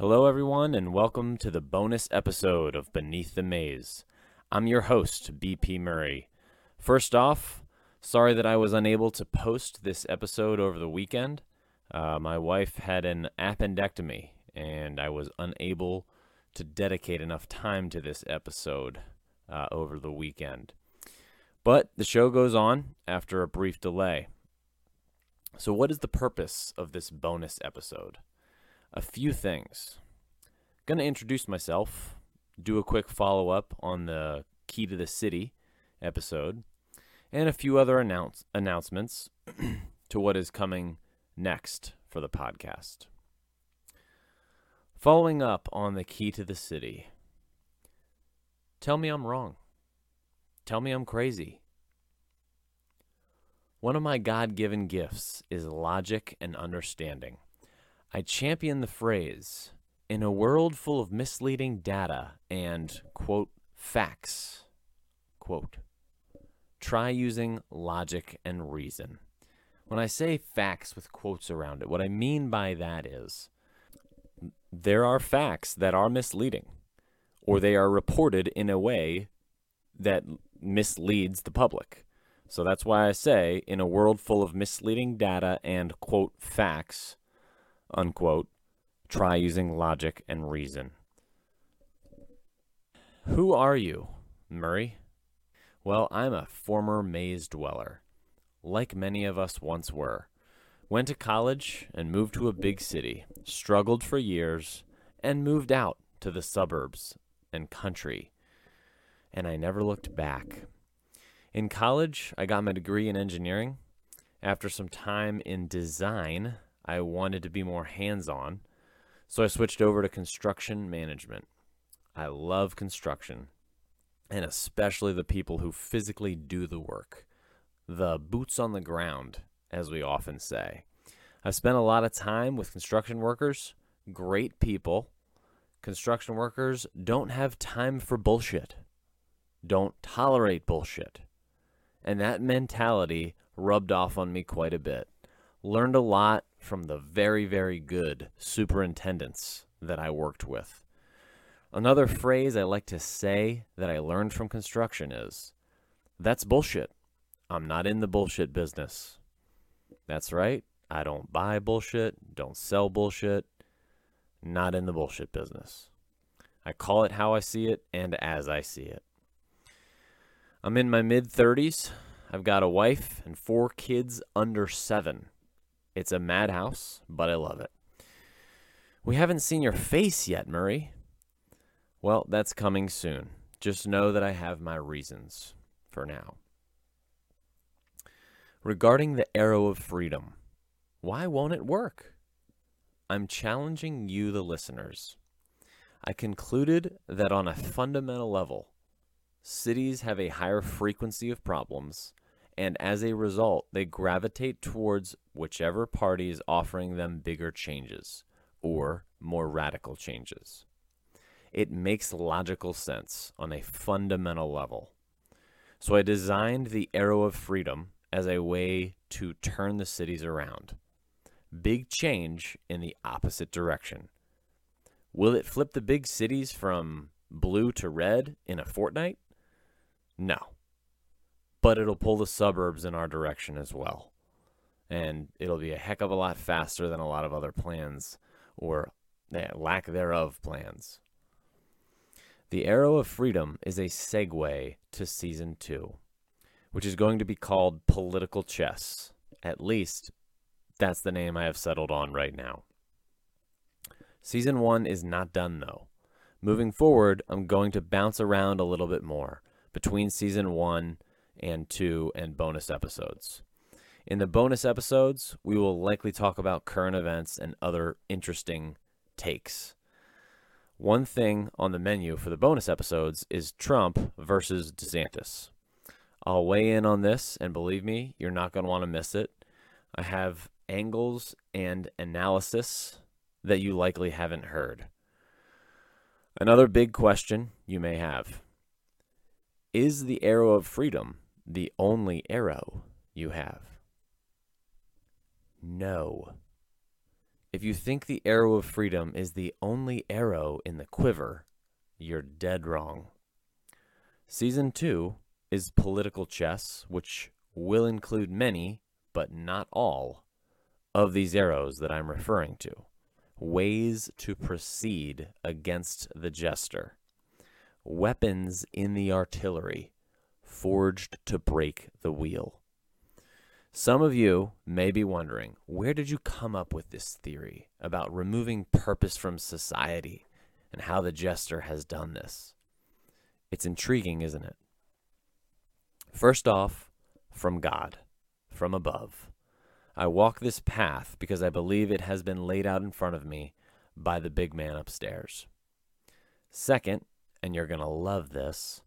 Hello, everyone, and welcome to the bonus episode of Beneath the Maze. I'm your host, BP Murray. First off, sorry that I was unable to post this episode over the weekend. Uh, my wife had an appendectomy, and I was unable to dedicate enough time to this episode uh, over the weekend. But the show goes on after a brief delay. So, what is the purpose of this bonus episode? A few things. Going to introduce myself, do a quick follow up on the Key to the City episode, and a few other announce- announcements to what is coming next for the podcast. Following up on the Key to the City, tell me I'm wrong. Tell me I'm crazy. One of my God given gifts is logic and understanding. I champion the phrase in a world full of misleading data and, quote, facts, quote, try using logic and reason. When I say facts with quotes around it, what I mean by that is there are facts that are misleading or they are reported in a way that misleads the public. So that's why I say, in a world full of misleading data and, quote, facts, unquote, try using logic and reason. Who are you, Murray? Well, I'm a former maze dweller, like many of us once were. Went to college and moved to a big city, struggled for years, and moved out to the suburbs and country. And I never looked back. In college, I got my degree in engineering. After some time in design, I wanted to be more hands on, so I switched over to construction management. I love construction, and especially the people who physically do the work, the boots on the ground, as we often say. I've spent a lot of time with construction workers, great people. Construction workers don't have time for bullshit, don't tolerate bullshit. And that mentality rubbed off on me quite a bit. Learned a lot from the very, very good superintendents that I worked with. Another phrase I like to say that I learned from construction is that's bullshit. I'm not in the bullshit business. That's right. I don't buy bullshit, don't sell bullshit, not in the bullshit business. I call it how I see it and as I see it. I'm in my mid 30s. I've got a wife and four kids under seven. It's a madhouse, but I love it. We haven't seen your face yet, Murray. Well, that's coming soon. Just know that I have my reasons for now. Regarding the arrow of freedom, why won't it work? I'm challenging you, the listeners. I concluded that on a fundamental level, cities have a higher frequency of problems, and as a result, they gravitate towards whichever party is offering them bigger changes or more radical changes. It makes logical sense on a fundamental level. So I designed the Arrow of Freedom as a way to turn the cities around. Big change in the opposite direction. Will it flip the big cities from blue to red in a fortnight? No. But it'll pull the suburbs in our direction as well. And it'll be a heck of a lot faster than a lot of other plans or eh, lack thereof plans. The Arrow of Freedom is a segue to season two, which is going to be called Political Chess. At least, that's the name I have settled on right now. Season one is not done, though. Moving forward, I'm going to bounce around a little bit more between season one and two and bonus episodes. In the bonus episodes, we will likely talk about current events and other interesting takes. One thing on the menu for the bonus episodes is Trump versus DeSantis. I'll weigh in on this, and believe me, you're not going to want to miss it. I have angles and analysis that you likely haven't heard. Another big question you may have Is the arrow of freedom the only arrow you have? No. If you think the arrow of freedom is the only arrow in the quiver, you're dead wrong. Season 2 is political chess, which will include many, but not all, of these arrows that I'm referring to. Ways to proceed against the jester. Weapons in the artillery, forged to break the wheel. Some of you may be wondering where did you come up with this theory about removing purpose from society and how the jester has done this? It's intriguing, isn't it? First off, from God, from above. I walk this path because I believe it has been laid out in front of me by the big man upstairs. Second, and you're going to love this,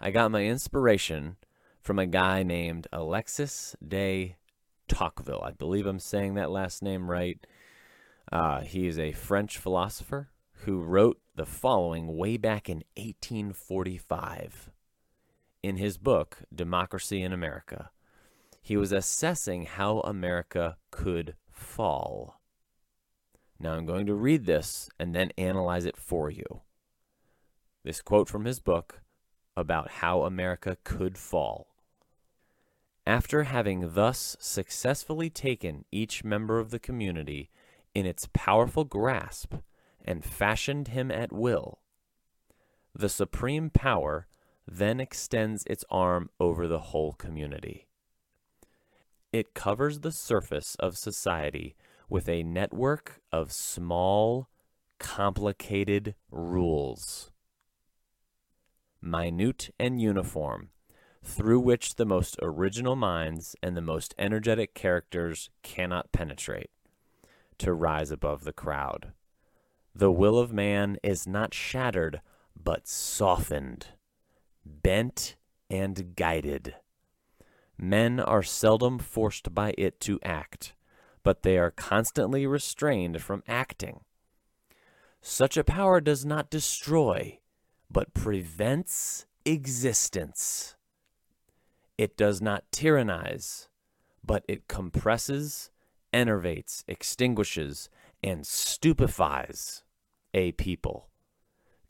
I got my inspiration from a guy named Alexis de Tocqueville. I believe I'm saying that last name right. Uh, he is a French philosopher who wrote the following way back in 1845 in his book, Democracy in America. He was assessing how America could fall. Now I'm going to read this and then analyze it for you. This quote from his book about how America could fall. After having thus successfully taken each member of the community in its powerful grasp and fashioned him at will, the supreme power then extends its arm over the whole community. It covers the surface of society with a network of small, complicated rules minute and uniform, through which the most original minds and the most energetic characters cannot penetrate, to rise above the crowd. The will of man is not shattered, but softened, bent, and guided. Men are seldom forced by it to act, but they are constantly restrained from acting. Such a power does not destroy, but prevents existence. It does not tyrannize, but it compresses, enervates, extinguishes, and stupefies a people,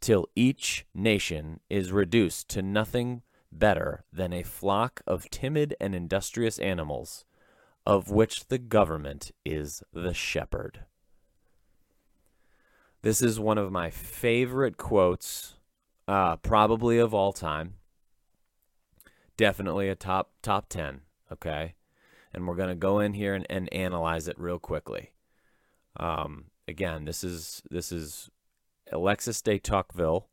till each nation is reduced to nothing better than a flock of timid and industrious animals, of which the government is the shepherd. This is one of my favorite quotes uh, probably of all time. Definitely a top top ten. Okay, and we're gonna go in here and, and analyze it real quickly. Um, again, this is this is Alexis de Tocqueville,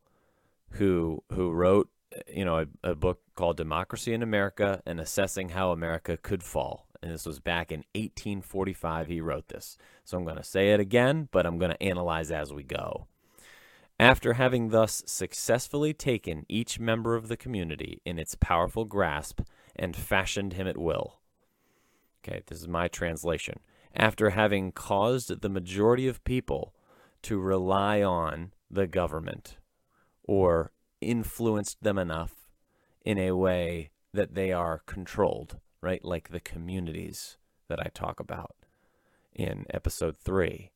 who who wrote you know a, a book called Democracy in America and assessing how America could fall. And this was back in 1845. He wrote this. So I'm going to say it again, but I'm going to analyze as we go. After having thus successfully taken each member of the community in its powerful grasp and fashioned him at will. Okay, this is my translation. After having caused the majority of people to rely on the government or influenced them enough in a way that they are controlled, right? Like the communities that I talk about in episode three.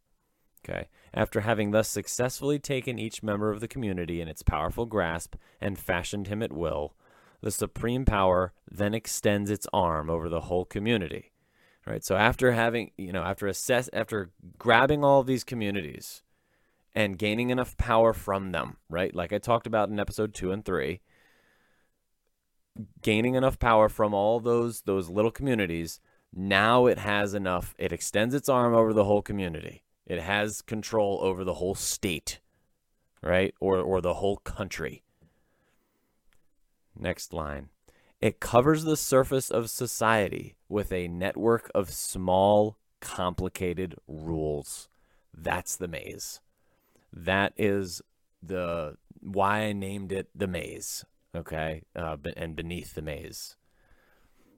Okay. After having thus successfully taken each member of the community in its powerful grasp and fashioned him at will, the supreme power then extends its arm over the whole community. Right? So after having, you know, after assess after grabbing all of these communities and gaining enough power from them, right? Like I talked about in episode 2 and 3, gaining enough power from all those those little communities, now it has enough, it extends its arm over the whole community it has control over the whole state, right? Or, or the whole country. Next line. It covers the surface of society with a network of small, complicated rules. That's the maze. That is the why I named it the maze. Okay, uh, and beneath the maze,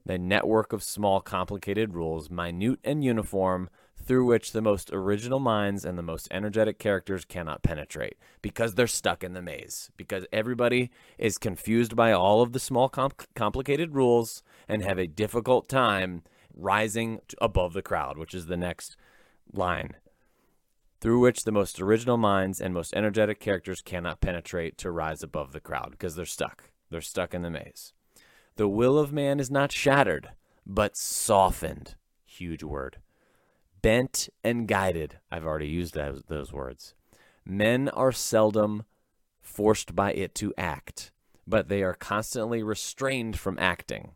the network of small, complicated rules, minute and uniform, through which the most original minds and the most energetic characters cannot penetrate because they're stuck in the maze. Because everybody is confused by all of the small, complicated rules and have a difficult time rising above the crowd, which is the next line. through which the most original minds and most energetic characters cannot penetrate to rise above the crowd because they're stuck. They're stuck in the maze. The will of man is not shattered, but softened. Huge word. Bent and guided. I've already used those, those words. Men are seldom forced by it to act, but they are constantly restrained from acting.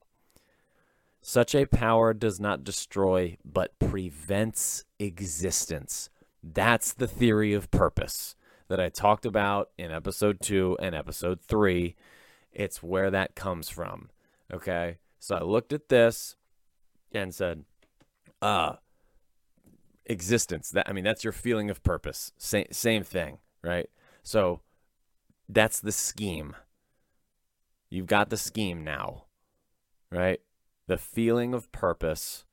Such a power does not destroy, but prevents existence. That's the theory of purpose that I talked about in episode two and episode three. It's where that comes from. Okay. So I looked at this and said, uh, existence. That I mean, that's your feeling of purpose. Same same thing, right? So that's the scheme. You've got the scheme now, right? The feeling of purpose,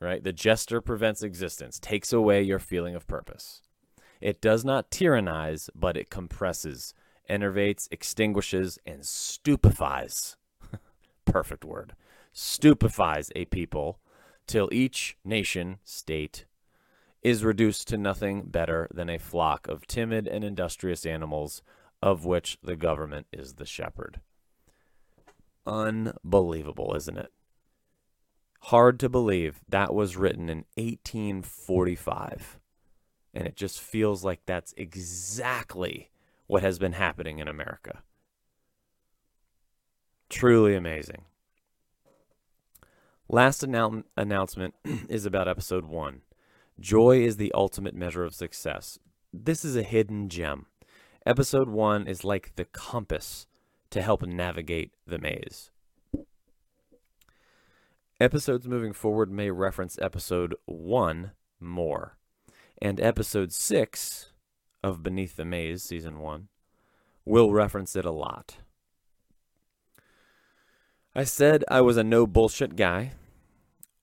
right? The jester prevents existence, takes away your feeling of purpose. It does not tyrannize, but it compresses, enervates, extinguishes, and stupefies. Perfect word. Stupefies a people till each nation, state, is reduced to nothing better than a flock of timid and industrious animals, of which the government is the shepherd. Unbelievable, isn't it? Hard to believe that was written in 1845. And it just feels like that's exactly what has been happening in America. Truly amazing. Last annou- announcement is about episode one. Joy is the ultimate measure of success. This is a hidden gem. Episode one is like the compass to help navigate the maze. Episodes moving forward may reference episode one more, and episode six of Beneath the Maze, season one, will reference it a lot. I said I was a no bullshit guy.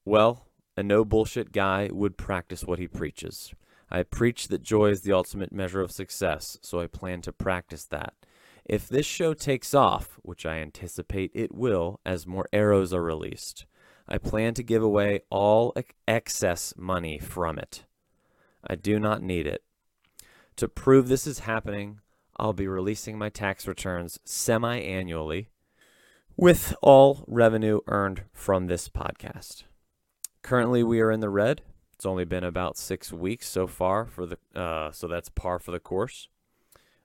Well, a no bullshit guy would practice what he preaches. I preach that joy is the ultimate measure of success, so I plan to practice that. If this show takes off, which I anticipate it will as more arrows are released, I plan to give away all excess money from it. I do not need it. To prove this is happening, I'll be releasing my tax returns semi annually with all revenue earned from this podcast. Currently, we are in the red. It's only been about six weeks so far for the, uh, so that's par for the course.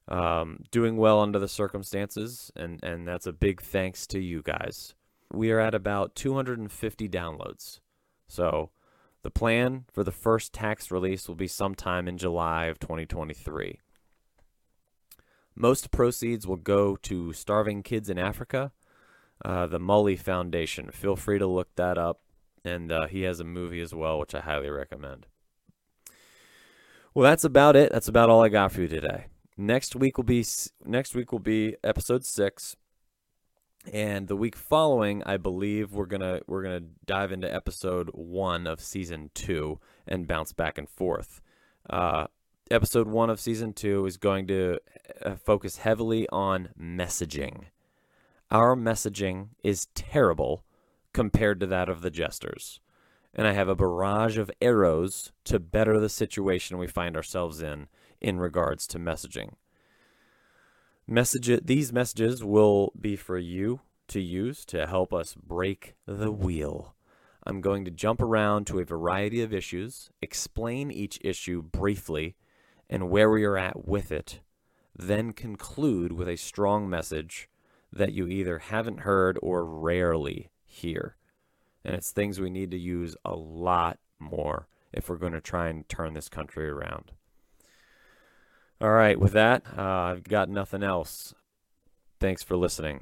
Um, doing well under the circumstances, and and that's a big thanks to you guys we are at about 250 downloads. So the plan for the first tax release will be sometime in July of 2023. Most proceeds will go to starving kids in Africa, uh, the Mully Foundation. Feel free to look that up. And uh, he has a movie as well, which I highly recommend. Well, that's about it. That's about all I got for you today. Next week will be next week will be episode six and the week following i believe we're gonna we're gonna dive into episode one of season two and bounce back and forth uh, episode one of season two is going to uh, focus heavily on messaging our messaging is terrible compared to that of the jesters and i have a barrage of arrows to better the situation we find ourselves in in regards to messaging Message these messages will be for you to use to help us break the wheel. I'm going to jump around to a variety of issues, explain each issue briefly and where we are at with it, then conclude with a strong message that you either haven't heard or rarely hear. And it's things we need to use a lot more if we're going to try and turn this country around. All right, with that, uh, I've got nothing else. Thanks for listening.